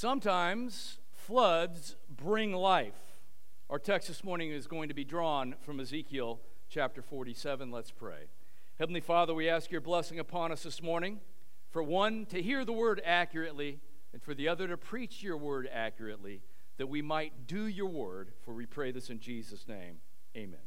Sometimes floods bring life. Our text this morning is going to be drawn from Ezekiel chapter 47. Let's pray. Heavenly Father, we ask your blessing upon us this morning. For one, to hear the word accurately, and for the other, to preach your word accurately, that we might do your word. For we pray this in Jesus' name. Amen.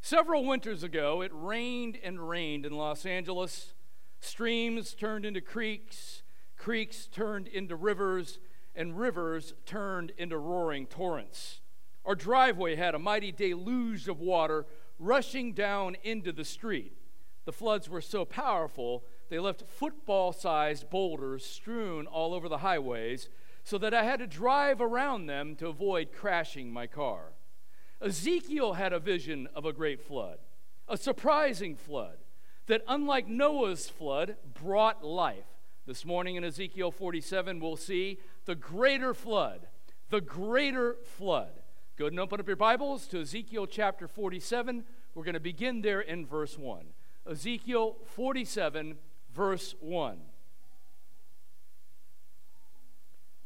Several winters ago, it rained and rained in Los Angeles. Streams turned into creeks, creeks turned into rivers, and rivers turned into roaring torrents. Our driveway had a mighty deluge of water rushing down into the street. The floods were so powerful, they left football sized boulders strewn all over the highways so that I had to drive around them to avoid crashing my car. Ezekiel had a vision of a great flood, a surprising flood that, unlike Noah's flood, brought life. This morning in Ezekiel 47, we'll see the greater flood, the greater flood. Go and open up your Bibles to Ezekiel chapter 47. We're going to begin there in verse 1. Ezekiel 47, verse 1.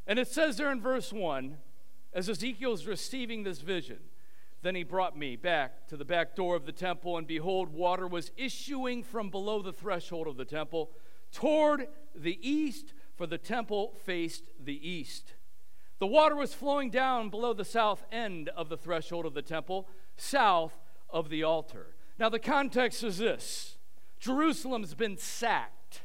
And it says there in verse 1, as Ezekiel is receiving this vision, then he brought me back to the back door of the temple, and behold, water was issuing from below the threshold of the temple toward the east, for the temple faced the east. The water was flowing down below the south end of the threshold of the temple, south of the altar. Now, the context is this Jerusalem's been sacked,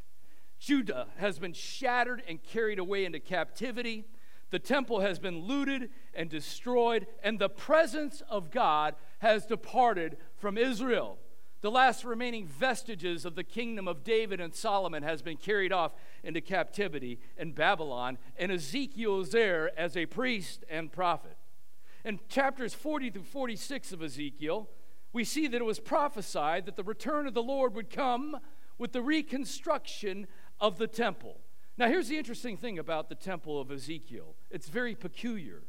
Judah has been shattered and carried away into captivity. The temple has been looted and destroyed, and the presence of God has departed from Israel. The last remaining vestiges of the kingdom of David and Solomon has been carried off into captivity in Babylon, and Ezekiel is there as a priest and prophet. In chapters 40 through 46 of Ezekiel, we see that it was prophesied that the return of the Lord would come with the reconstruction of the temple. Now, here's the interesting thing about the temple of Ezekiel it's very peculiar.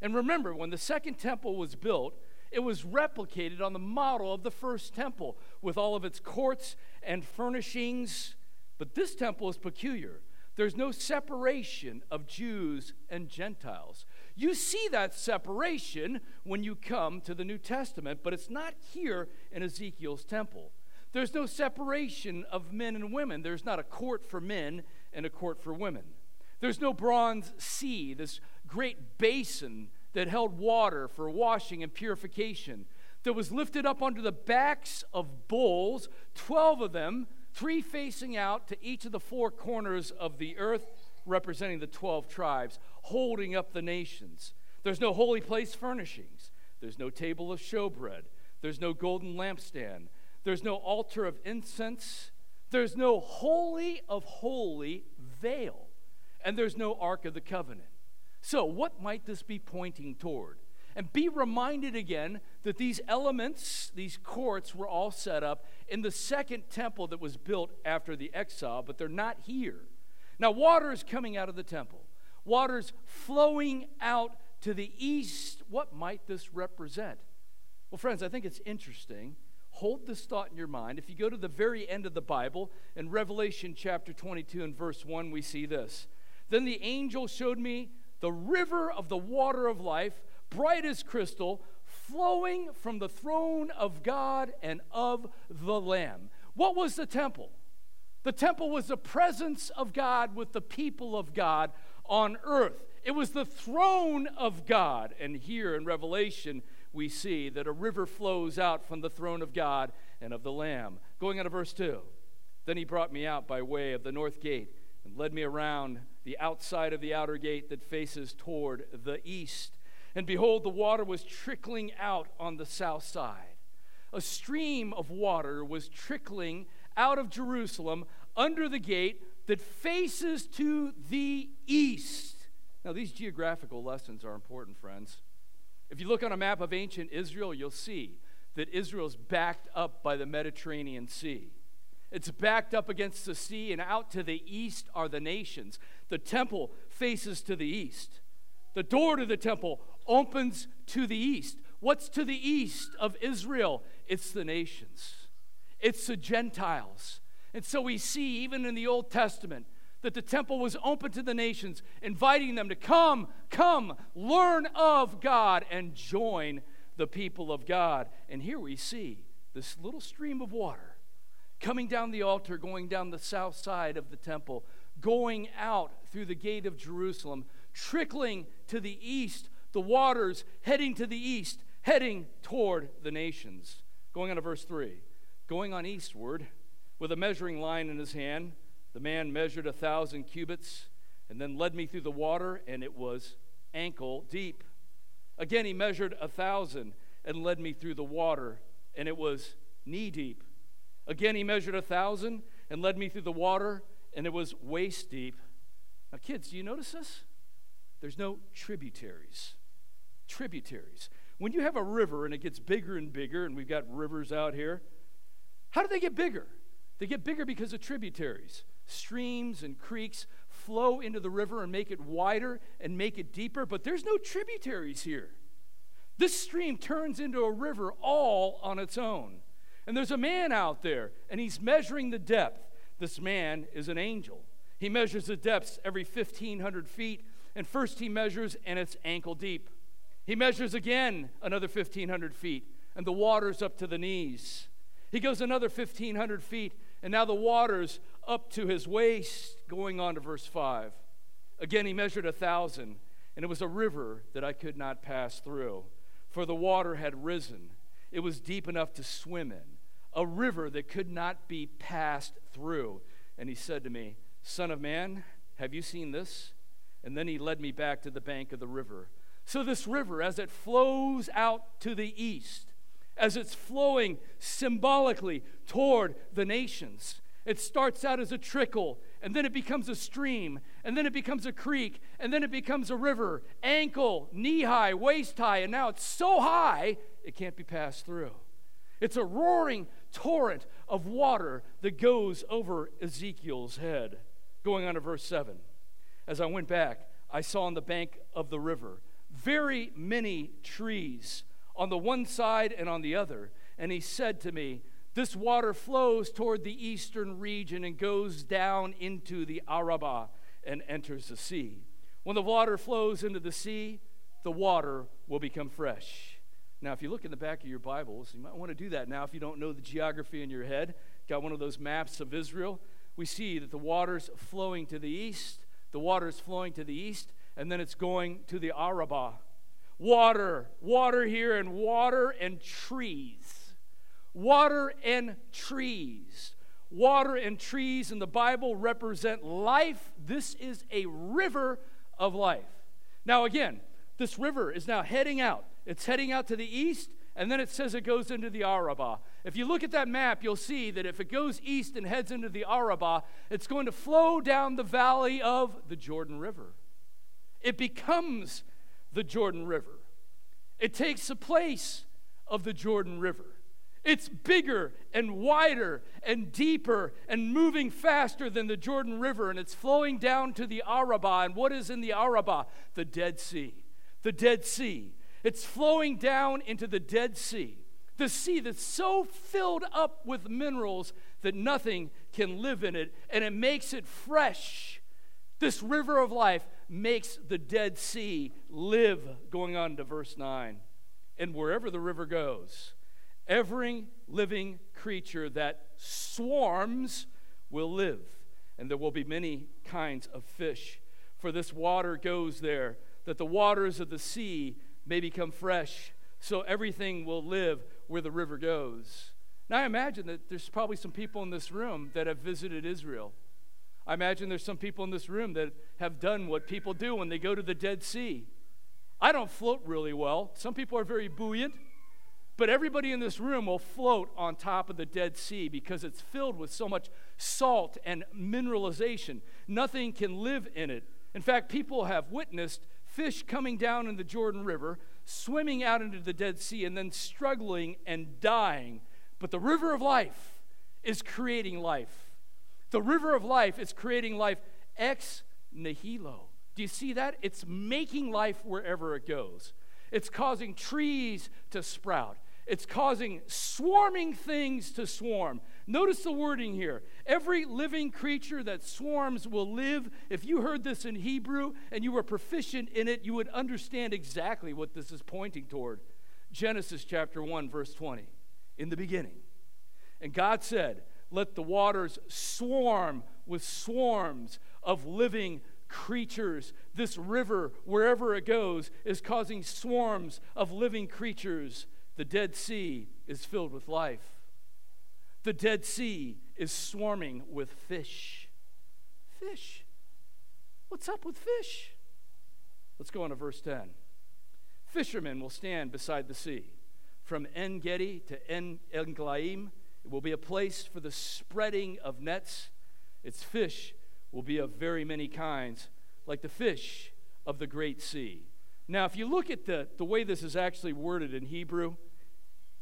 And remember, when the second temple was built, it was replicated on the model of the first temple with all of its courts and furnishings. But this temple is peculiar. There's no separation of Jews and Gentiles. You see that separation when you come to the New Testament, but it's not here in Ezekiel's temple. There's no separation of men and women. There's not a court for men and a court for women. There's no bronze sea, this great basin that held water for washing and purification, that was lifted up onto the backs of bulls, 12 of them, three facing out to each of the four corners of the earth, representing the 12 tribes, holding up the nations. There's no holy place furnishings, there's no table of showbread, there's no golden lampstand, there's no altar of incense, there's no holy of holy veil, and there's no ark of the covenant. So, what might this be pointing toward? And be reminded again that these elements, these courts, were all set up in the second temple that was built after the exile, but they're not here. Now, water is coming out of the temple, water's flowing out to the east. What might this represent? Well, friends, I think it's interesting. Hold this thought in your mind. If you go to the very end of the Bible, in Revelation chapter 22 and verse 1, we see this. Then the angel showed me the river of the water of life, bright as crystal, flowing from the throne of God and of the Lamb. What was the temple? The temple was the presence of God with the people of God on earth. It was the throne of God. And here in Revelation, we see that a river flows out from the throne of God and of the Lamb. Going on to verse 2. Then he brought me out by way of the north gate and led me around the outside of the outer gate that faces toward the east. And behold, the water was trickling out on the south side. A stream of water was trickling out of Jerusalem under the gate that faces to the east. Now, these geographical lessons are important, friends. If you look on a map of ancient Israel, you'll see that Israel is backed up by the Mediterranean Sea. It's backed up against the sea, and out to the east are the nations. The temple faces to the east. The door to the temple opens to the east. What's to the east of Israel? It's the nations, it's the Gentiles. And so we see, even in the Old Testament, that the temple was open to the nations, inviting them to come, come, learn of God, and join the people of God. And here we see this little stream of water coming down the altar, going down the south side of the temple, going out through the gate of Jerusalem, trickling to the east, the waters heading to the east, heading toward the nations. Going on to verse 3. Going on eastward, with a measuring line in his hand, the man measured a thousand cubits and then led me through the water, and it was ankle deep. Again, he measured a thousand and led me through the water, and it was knee deep. Again, he measured a thousand and led me through the water, and it was waist deep. Now, kids, do you notice this? There's no tributaries. Tributaries. When you have a river and it gets bigger and bigger, and we've got rivers out here, how do they get bigger? They get bigger because of tributaries streams and creeks flow into the river and make it wider and make it deeper, but there's no tributaries here. This stream turns into a river all on its own. And there's a man out there, and he's measuring the depth. This man is an angel. He measures the depths every 1,500 feet, and first he measures, and it's ankle deep. He measures again another 1,500 feet, and the water's up to the knees. He goes another 1,500 feet, and now the water's up to his waist, going on to verse 5. Again, he measured a thousand, and it was a river that I could not pass through, for the water had risen. It was deep enough to swim in, a river that could not be passed through. And he said to me, Son of man, have you seen this? And then he led me back to the bank of the river. So, this river, as it flows out to the east, as it's flowing symbolically toward the nations. It starts out as a trickle, and then it becomes a stream, and then it becomes a creek, and then it becomes a river, ankle, knee high, waist high, and now it's so high it can't be passed through. It's a roaring torrent of water that goes over Ezekiel's head. Going on to verse 7. As I went back, I saw on the bank of the river very many trees on the one side and on the other. And he said to me, This water flows toward the eastern region and goes down into the Arabah and enters the sea. When the water flows into the sea, the water will become fresh. Now, if you look in the back of your Bibles, you might want to do that now if you don't know the geography in your head. Got one of those maps of Israel. We see that the water's flowing to the east, the water's flowing to the east, and then it's going to the Arabah water, water here, and water and trees. Water and trees. Water and trees in the Bible represent life. This is a river of life. Now, again, this river is now heading out. It's heading out to the east, and then it says it goes into the Arabah. If you look at that map, you'll see that if it goes east and heads into the Arabah, it's going to flow down the valley of the Jordan River. It becomes the Jordan River. It takes the place of the Jordan River. It's bigger and wider and deeper and moving faster than the Jordan River, and it's flowing down to the Arabah. And what is in the Arabah? The Dead Sea. The Dead Sea. It's flowing down into the Dead Sea. The sea that's so filled up with minerals that nothing can live in it, and it makes it fresh. This river of life makes the Dead Sea live, going on to verse 9. And wherever the river goes, every living creature that swarms will live, and there will be many kinds of fish. For this water goes there, that the waters of the sea may become fresh, so everything will live where the river goes. Now, I imagine that there's probably some people in this room that have visited Israel. I imagine there's some people in this room that have done what people do when they go to the Dead Sea. I don't float really well. Some people are very buoyant, but everybody in this room will float on top of the Dead Sea because it's filled with so much salt and mineralization. Nothing can live in it. In fact, people have witnessed fish coming down in the Jordan River, swimming out into the Dead Sea, and then struggling and dying. But the river of life is creating life. The river of life is creating life ex nihilo. Do you see that? It's making life wherever it goes. It's causing trees to sprout. It's causing swarming things to swarm. Notice the wording here. Every living creature that swarms will live. If you heard this in Hebrew and you were proficient in it, you would understand exactly what this is pointing toward. Genesis chapter 1, verse 20. In the beginning. And God said, Let the waters swarm with swarms of living creatures. This river, wherever it goes, is causing swarms of living creatures. The Dead Sea is filled with life. The Dead Sea is swarming with fish. Fish. What's up with fish? Let's go on to verse 10. Fishermen will stand beside the sea. From En Gedi to En Eglaim, it will be a place for the spreading of nets. Its fish will be of very many kinds, like the fish of the great sea. Now, if you look at the, the way this is actually worded in Hebrew,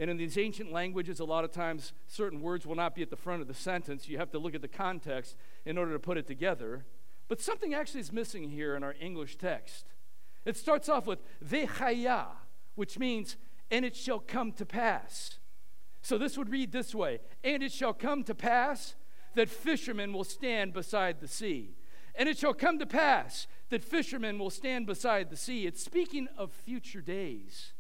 and in these ancient languages, a lot of times certain words will not be at the front of the sentence. You have to look at the context in order to put it together. But something actually is missing here in our English text. It starts off with vechaya, which means, and it shall come to pass. So this would read this way And it shall come to pass that fishermen will stand beside the sea. And it shall come to pass that fishermen will stand beside the sea. It's speaking of future days.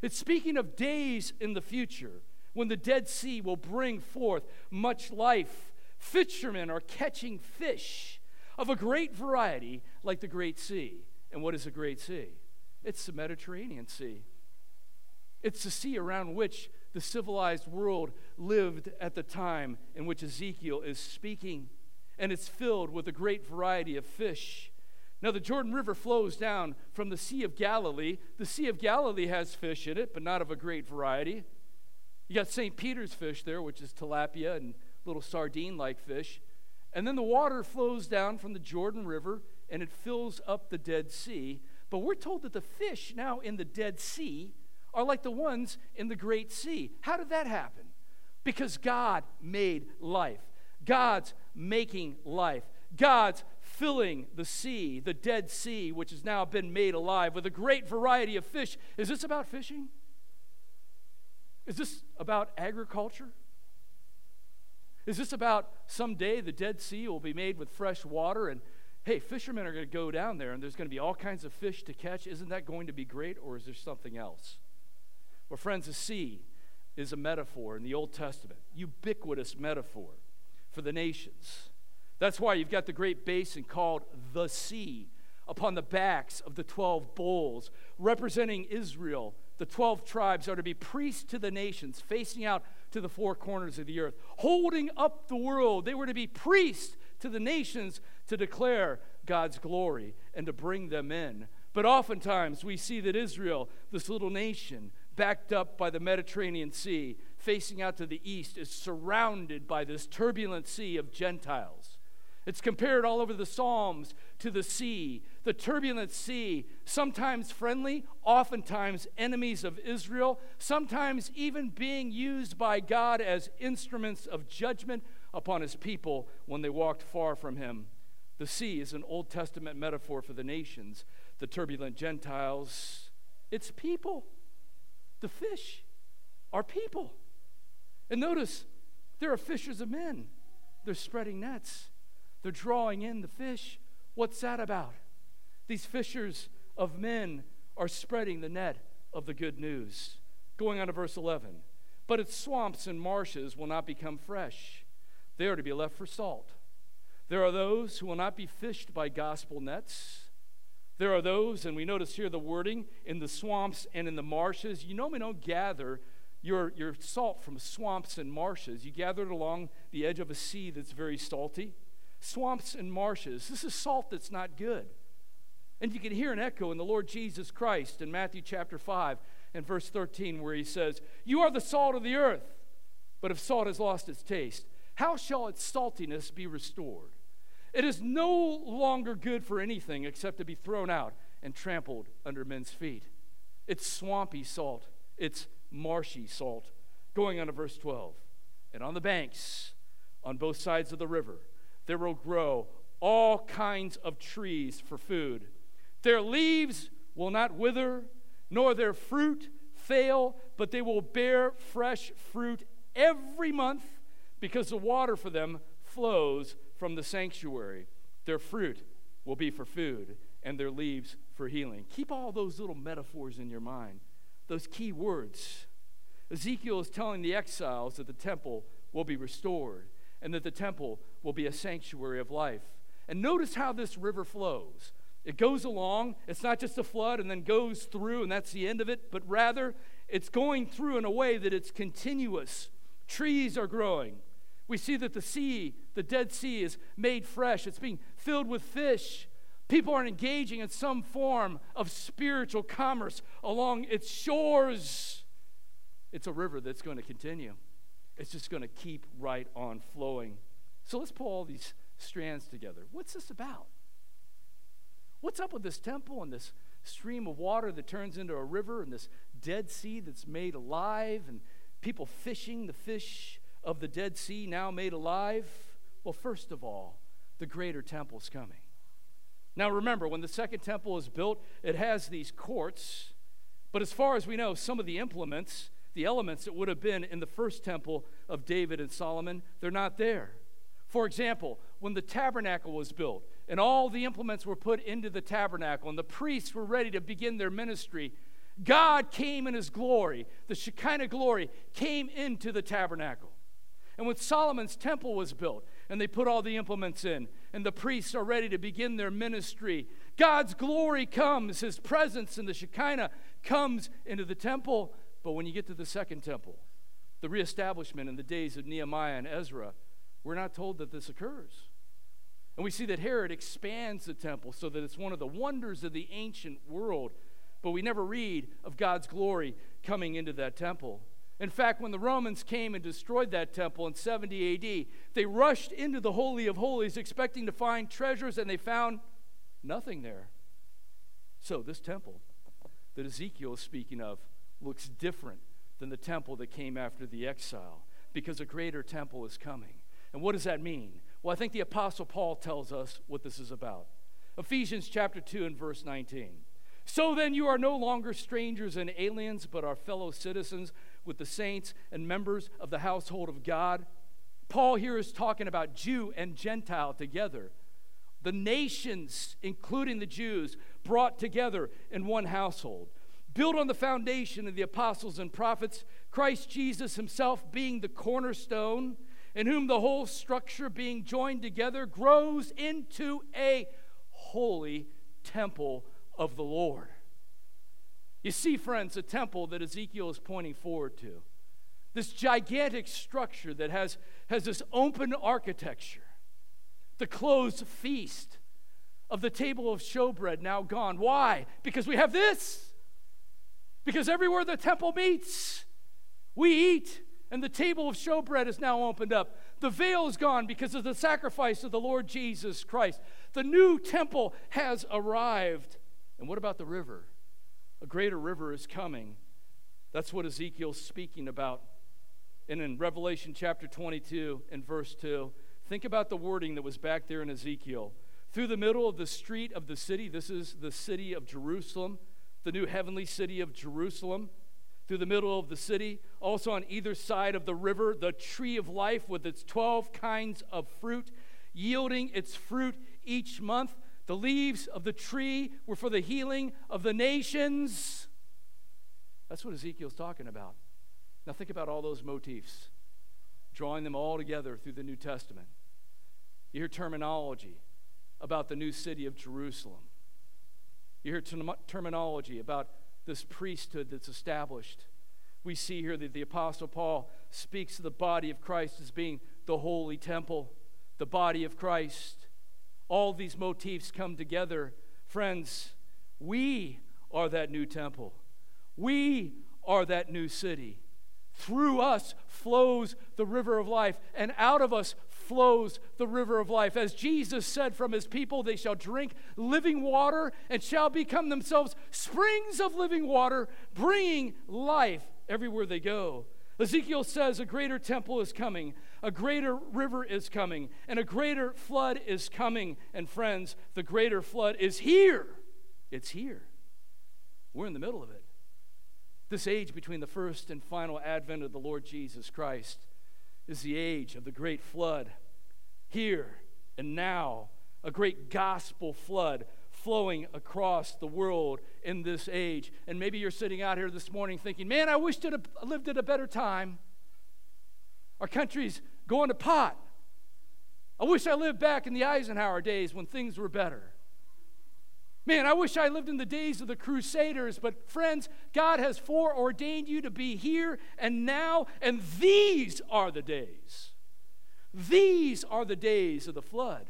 It's speaking of days in the future when the Dead Sea will bring forth much life. Fishermen are catching fish of a great variety, like the Great Sea. And what is the Great Sea? It's the Mediterranean Sea. It's the sea around which the civilized world lived at the time in which Ezekiel is speaking. And it's filled with a great variety of fish. Now, the Jordan River flows down from the Sea of Galilee. The Sea of Galilee has fish in it, but not of a great variety. You got St. Peter's fish there, which is tilapia and little sardine like fish. And then the water flows down from the Jordan River and it fills up the Dead Sea. But we're told that the fish now in the Dead Sea are like the ones in the Great Sea. How did that happen? Because God made life. God's making life. God's filling the sea, the Dead Sea, which has now been made alive with a great variety of fish. Is this about fishing? Is this about agriculture? Is this about someday the Dead Sea will be made with fresh water and hey, fishermen are going to go down there and there's going to be all kinds of fish to catch? Isn't that going to be great or is there something else? Well, friends, the sea is a metaphor in the Old Testament, ubiquitous metaphor for the nations. That's why you've got the great basin called the sea upon the backs of the 12 bulls, representing Israel. The 12 tribes are to be priests to the nations, facing out to the four corners of the earth, holding up the world. They were to be priests to the nations to declare God's glory and to bring them in. But oftentimes we see that Israel, this little nation, backed up by the Mediterranean Sea, facing out to the east, is surrounded by this turbulent sea of Gentiles. It's compared all over the Psalms to the sea, the turbulent sea, sometimes friendly, oftentimes enemies of Israel, sometimes even being used by God as instruments of judgment upon his people when they walked far from him. The sea is an Old Testament metaphor for the nations, the turbulent Gentiles. It's people. The fish are people. And notice, there are fishers of men. They're spreading nets. They're drawing in the fish. What's that about? These fishers of men are spreading the net of the good news. Going on to verse 11. But its swamps and marshes will not become fresh, they are to be left for salt. There are those who will not be fished by gospel nets. There are those, and we notice here the wording, in the swamps and in the marshes. You we don't gather your, your salt from swamps and marshes. You gather it along the edge of a sea that's very salty swamps and marshes. This is salt that's not good. And you can hear an echo in the Lord Jesus Christ in Matthew chapter 5 and verse 13, where he says, You are the salt of the earth, but if salt has lost its taste, how shall its saltiness be restored? It is no longer good for anything except to be thrown out and trampled under men's feet. It's swampy salt, it's marshy salt. Going on to verse 12. And on the banks, on both sides of the river, there will grow all kinds of trees for food. Their leaves will not wither, nor their fruit fail, but they will bear fresh fruit every month. because the water for them flows from the sanctuary. Their fruit will be for food, and their leaves for healing. Keep all those little metaphors in your mind, those key words. Ezekiel is telling the exiles that the temple will be restored and that the temple will be a sanctuary of life. And notice how this river flows. It goes along, it's not just a flood and then goes through, and that's the end of it, but rather it's going through in a way that it's continuous. Trees are growing. We see that the sea, the Dead Sea, is made fresh, it's being filled with fish. People are engaging in some form of spiritual commerce along its shores. It's a river that's going to continue. It's just going to keep right on flowing. So let's pull all these strands together. What's this about? What's up with this temple and this stream of water that turns into a river and this Dead Sea that's made alive and people fishing the fish of the Dead Sea now made alive? Well, first of all, the greater temple's coming. Now remember, when the second temple is built, it has these courts, but as far as we know, some of the implements, the elements that would have been in the first temple of David and Solomon, they're not there. For example, when the tabernacle was built and all the implements were put into the tabernacle and the priests were ready to begin their ministry, God came in his glory. The Shekinah glory came into the tabernacle. And when Solomon's temple was built and they put all the implements in, and the priests are ready to begin their ministry. God's glory comes, His presence in the Shekinah comes into the temple. But when you get to the second temple, the reestablishment in the days of Nehemiah and Ezra, we're not told that this occurs. And we see that Herod expands the temple so that it's one of the wonders of the ancient world, but we never read of God's glory coming into that temple. In fact, when the Romans came and destroyed that temple in 70 AD, they rushed into the Holy of Holies expecting to find treasures, and they found nothing there. So, this temple that Ezekiel is speaking of looks different than the temple that came after the exile because a greater temple is coming. And what does that mean? Well, I think the Apostle Paul tells us what this is about. Ephesians chapter 2 and verse 19. So then, you are no longer strangers and aliens, but are fellow citizens with the saints and members of the household of God. Paul here is talking about Jew and Gentile together. The nations, including the Jews, brought together in one household. Built on the foundation of the apostles and prophets, Christ Jesus himself being the cornerstone, in whom the whole structure being joined together grows into a holy temple of the Lord. You see, friends, a temple that Ezekiel is pointing forward to. This gigantic structure that has, has this open architecture. The closed feast of the table of showbread now gone. Why? Because we have this. Because everywhere the temple meets, we eat, and the table of showbread is now opened up. The veil is gone because of the sacrifice of the Lord Jesus Christ. The new temple has arrived. And what about the river? A greater river is coming. That's what Ezekiel's speaking about. And in Revelation chapter 22 and verse 2, think about the wording that was back there in Ezekiel. Through the middle of the street of the city, this is the city of Jerusalem, the new heavenly city of Jerusalem. Through the middle of the city, also on either side of the river, the tree of life with its 12 kinds of fruit, yielding its fruit each month. The leaves of the tree were for the healing of the nations. That's what Ezekiel's talking about. Now, think about all those motifs, drawing them all together through the New Testament. You hear terminology about the new city of Jerusalem. You hear term- terminology about this priesthood that's established. We see here that the Apostle Paul speaks of the body of Christ as being the holy temple, the body of Christ all these motifs come together. Friends, we are that new temple. We are that new city. Through us flows the river of life, and out of us flows the river of life. As Jesus said, from his people they shall drink living water and shall become themselves springs of living water, bringing life everywhere they go. Ezekiel says a greater temple is coming, a greater river is coming, and a greater flood is coming. And friends, the greater flood is here. It's here. We're in the middle of it. This age between the first and final advent of the Lord Jesus Christ. Is the age of the great flood. Here and now, a great gospel flood flowing across the world in this age. And maybe you're sitting out here this morning thinking, man, I wish I lived at a better time. Our country's going to pot. I wish I lived back in the Eisenhower days when things were better. Man, I wish I lived in the days of the Crusaders, but friends, God has foreordained you to be here and now, and these are the days. These are the days of the flood.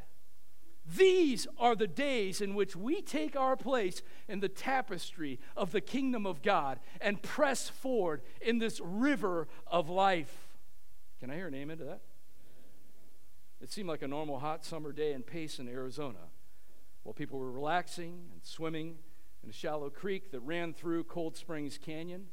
These are the days in which we take our place in the tapestry of the kingdom of God and press forward in this river of life. Can I hear an amen to that? It seemed like a normal hot summer day in Payson, Arizona. While people were relaxing and swimming in a shallow creek that ran through Cold Springs Canyon.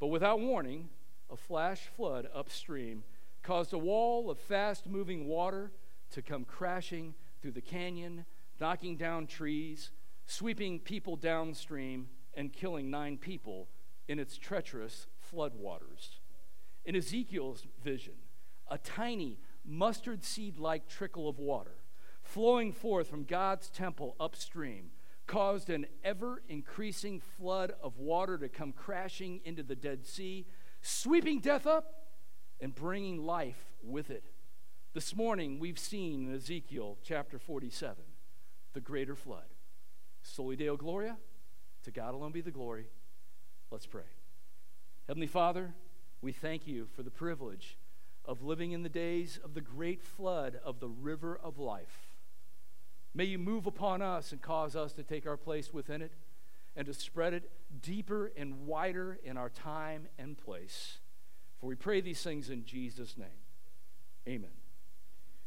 But without warning, a flash flood upstream caused a wall of fast moving water to come crashing through the canyon, knocking down trees, sweeping people downstream, and killing nine people in its treacherous floodwaters. In Ezekiel's vision, a tiny mustard seed like trickle of water flowing forth from God's temple upstream caused an ever increasing flood of water to come crashing into the Dead Sea, sweeping death up and bringing life with it. This morning, we've seen in Ezekiel chapter 47 the greater flood. Soli Deo Gloria, to God alone be the glory. Let's pray. Heavenly Father, we thank you for the privilege of living in the days of the great flood of the river of life. May you move upon us and cause us to take our place within it and to spread it deeper and wider in our time and place. For we pray these things in Jesus' name. Amen.